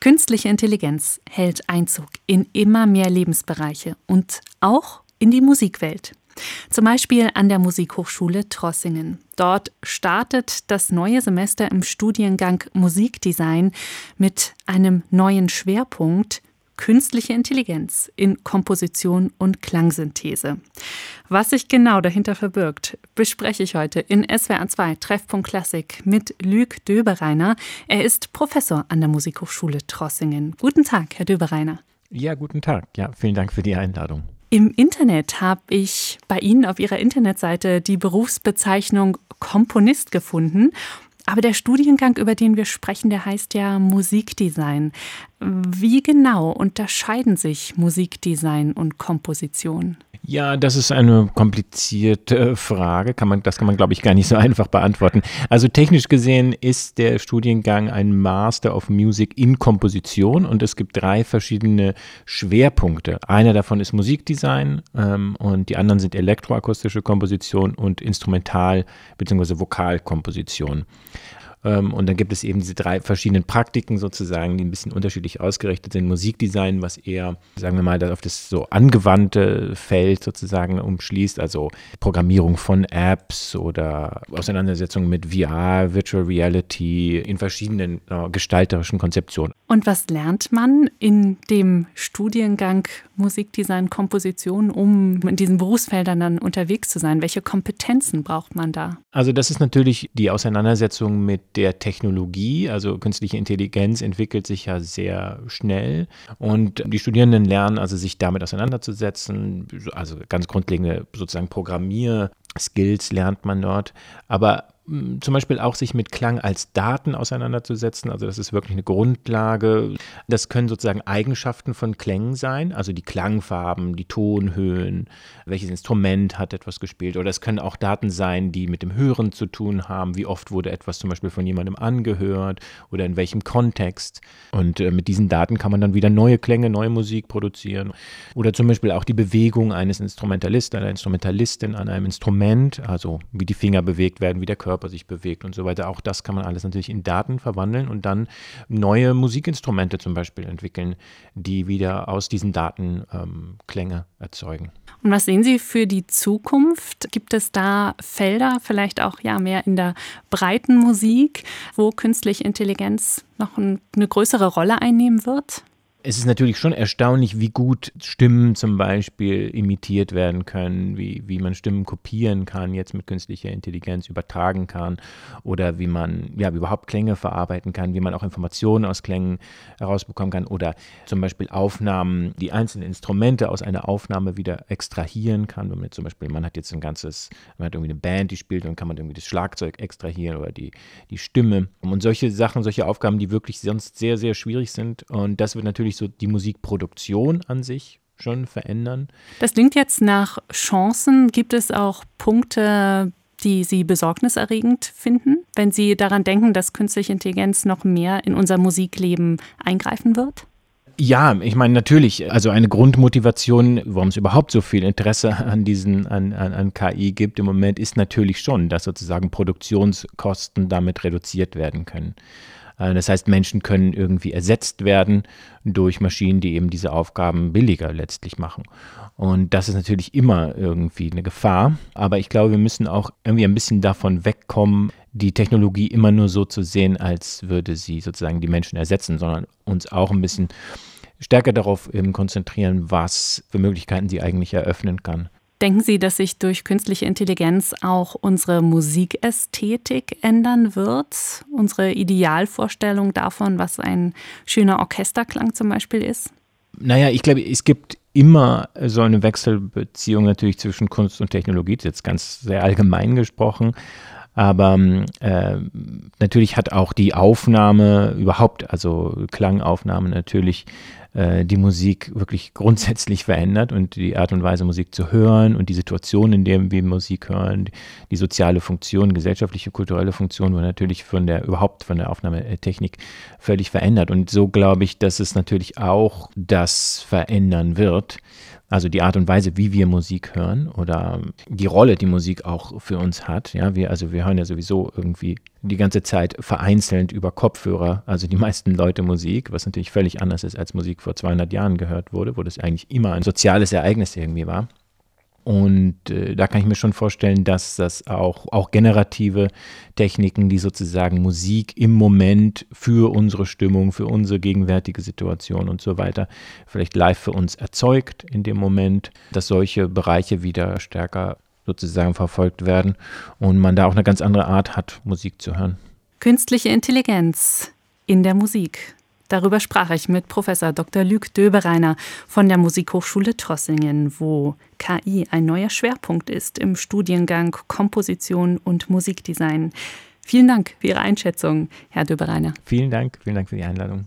Künstliche Intelligenz hält Einzug in immer mehr Lebensbereiche und auch in die Musikwelt. Zum Beispiel an der Musikhochschule Trossingen. Dort startet das neue Semester im Studiengang Musikdesign mit einem neuen Schwerpunkt künstliche Intelligenz in Komposition und Klangsynthese. Was sich genau dahinter verbirgt, bespreche ich heute in SWR 2 Treffpunkt Klassik mit Lüg Döbereiner. Er ist Professor an der Musikhochschule Trossingen. Guten Tag, Herr Döbereiner. Ja, guten Tag. Ja, vielen Dank für die Einladung. Im Internet habe ich bei Ihnen auf Ihrer Internetseite die Berufsbezeichnung Komponist gefunden. Aber der Studiengang, über den wir sprechen, der heißt ja Musikdesign. Wie genau unterscheiden sich Musikdesign und Komposition? Ja, das ist eine komplizierte Frage. Kann man, das kann man, glaube ich, gar nicht so einfach beantworten. Also technisch gesehen ist der Studiengang ein Master of Music in Komposition und es gibt drei verschiedene Schwerpunkte. Einer davon ist Musikdesign ähm, und die anderen sind elektroakustische Komposition und Instrumental- bzw. Vokalkomposition. Ähm, und dann gibt es eben diese drei verschiedenen Praktiken sozusagen, die ein bisschen unterschiedlich ausgerichtet sind. Musikdesign, was eher, sagen wir mal, auf das so angewandte Feld sozusagen umschließt, also Programmierung von Apps oder Auseinandersetzung mit VR, Virtual Reality in verschiedenen äh, gestalterischen Konzeptionen. Und was lernt man in dem Studiengang Musikdesign, Komposition, um in diesen Berufsfeldern dann unterwegs zu sein? Welche Kompetenzen braucht man da? Also das ist natürlich die Auseinandersetzung mit der Technologie. Also künstliche Intelligenz entwickelt sich ja sehr schnell und die Studierenden lernen also sich damit auseinanderzusetzen. Also ganz grundlegende sozusagen Programmierskills lernt man dort. Aber zum Beispiel auch sich mit Klang als Daten auseinanderzusetzen. Also das ist wirklich eine Grundlage. Das können sozusagen Eigenschaften von Klängen sein, also die Klangfarben, die Tonhöhen, welches Instrument hat etwas gespielt. Oder es können auch Daten sein, die mit dem Hören zu tun haben. Wie oft wurde etwas zum Beispiel von jemandem angehört oder in welchem Kontext. Und äh, mit diesen Daten kann man dann wieder neue Klänge, neue Musik produzieren. Oder zum Beispiel auch die Bewegung eines Instrumentalisten, einer Instrumentalistin an einem Instrument, also wie die Finger bewegt werden, wie der Körper Körper sich bewegt und so weiter. Auch das kann man alles natürlich in Daten verwandeln und dann neue Musikinstrumente zum Beispiel entwickeln, die wieder aus diesen Daten ähm, Klänge erzeugen. Und was sehen Sie für die Zukunft? Gibt es da Felder, vielleicht auch ja mehr in der breiten Musik, wo künstliche Intelligenz noch eine größere Rolle einnehmen wird? Es ist natürlich schon erstaunlich, wie gut Stimmen zum Beispiel imitiert werden können, wie, wie man Stimmen kopieren kann, jetzt mit künstlicher Intelligenz übertragen kann oder wie man ja, überhaupt Klänge verarbeiten kann, wie man auch Informationen aus Klängen herausbekommen kann oder zum Beispiel Aufnahmen, die einzelnen Instrumente aus einer Aufnahme wieder extrahieren kann. Wenn man zum Beispiel, man hat jetzt ein ganzes, man hat irgendwie eine Band, die spielt und kann man irgendwie das Schlagzeug extrahieren oder die, die Stimme. Und solche Sachen, solche Aufgaben, die wirklich sonst sehr, sehr schwierig sind. Und das wird natürlich natürlich so die Musikproduktion an sich schon verändern. Das klingt jetzt nach Chancen. Gibt es auch Punkte, die Sie besorgniserregend finden, wenn Sie daran denken, dass künstliche Intelligenz noch mehr in unser Musikleben eingreifen wird? Ja, ich meine natürlich, also eine Grundmotivation, warum es überhaupt so viel Interesse an diesen, an, an, an KI gibt im Moment, ist natürlich schon, dass sozusagen Produktionskosten damit reduziert werden können. Äh, das heißt, Menschen können irgendwie ersetzt werden durch Maschinen, die eben diese Aufgaben billiger letztlich machen. Und das ist natürlich immer irgendwie eine Gefahr. Aber ich glaube, wir müssen auch irgendwie ein bisschen davon wegkommen, die Technologie immer nur so zu sehen, als würde sie sozusagen die Menschen ersetzen, sondern uns auch ein bisschen stärker darauf eben konzentrieren, was für Möglichkeiten sie eigentlich eröffnen kann. Denken Sie, dass sich durch künstliche Intelligenz auch unsere Musikästhetik ändern wird? Unsere Idealvorstellung davon, was ein schöner Orchesterklang zum Beispiel ist? Naja, ich glaube, es gibt immer so eine Wechselbeziehung natürlich zwischen Kunst und Technologie, das ist jetzt ganz sehr allgemein gesprochen. Aber äh, natürlich hat auch die Aufnahme überhaupt, also Klangaufnahme natürlich äh, die Musik wirklich grundsätzlich verändert und die Art und Weise, Musik zu hören und die Situation, in der wir Musik hören, die soziale Funktion, gesellschaftliche, kulturelle Funktion, wurde natürlich von der, überhaupt von der Aufnahmetechnik völlig verändert. Und so glaube ich, dass es natürlich auch das verändern wird, also die Art und Weise, wie wir Musik hören oder die Rolle, die Musik auch für uns hat. Ja, wir, also wir hören ja sowieso irgendwie die ganze Zeit vereinzelt über Kopfhörer, also die meisten Leute Musik, was natürlich völlig anders ist, als Musik vor 200 Jahren gehört wurde, wo das eigentlich immer ein soziales Ereignis irgendwie war. Und äh, da kann ich mir schon vorstellen, dass das auch, auch generative Techniken, die sozusagen Musik im Moment für unsere Stimmung, für unsere gegenwärtige Situation und so weiter vielleicht live für uns erzeugt in dem Moment, dass solche Bereiche wieder stärker sozusagen verfolgt werden und man da auch eine ganz andere Art hat, Musik zu hören. Künstliche Intelligenz in der Musik. Darüber sprach ich mit Professor Dr. Luc Döbereiner von der Musikhochschule Trossingen, wo KI ein neuer Schwerpunkt ist im Studiengang Komposition und Musikdesign. Vielen Dank für Ihre Einschätzung, Herr Döbereiner. Vielen Dank, vielen Dank für die Einladung.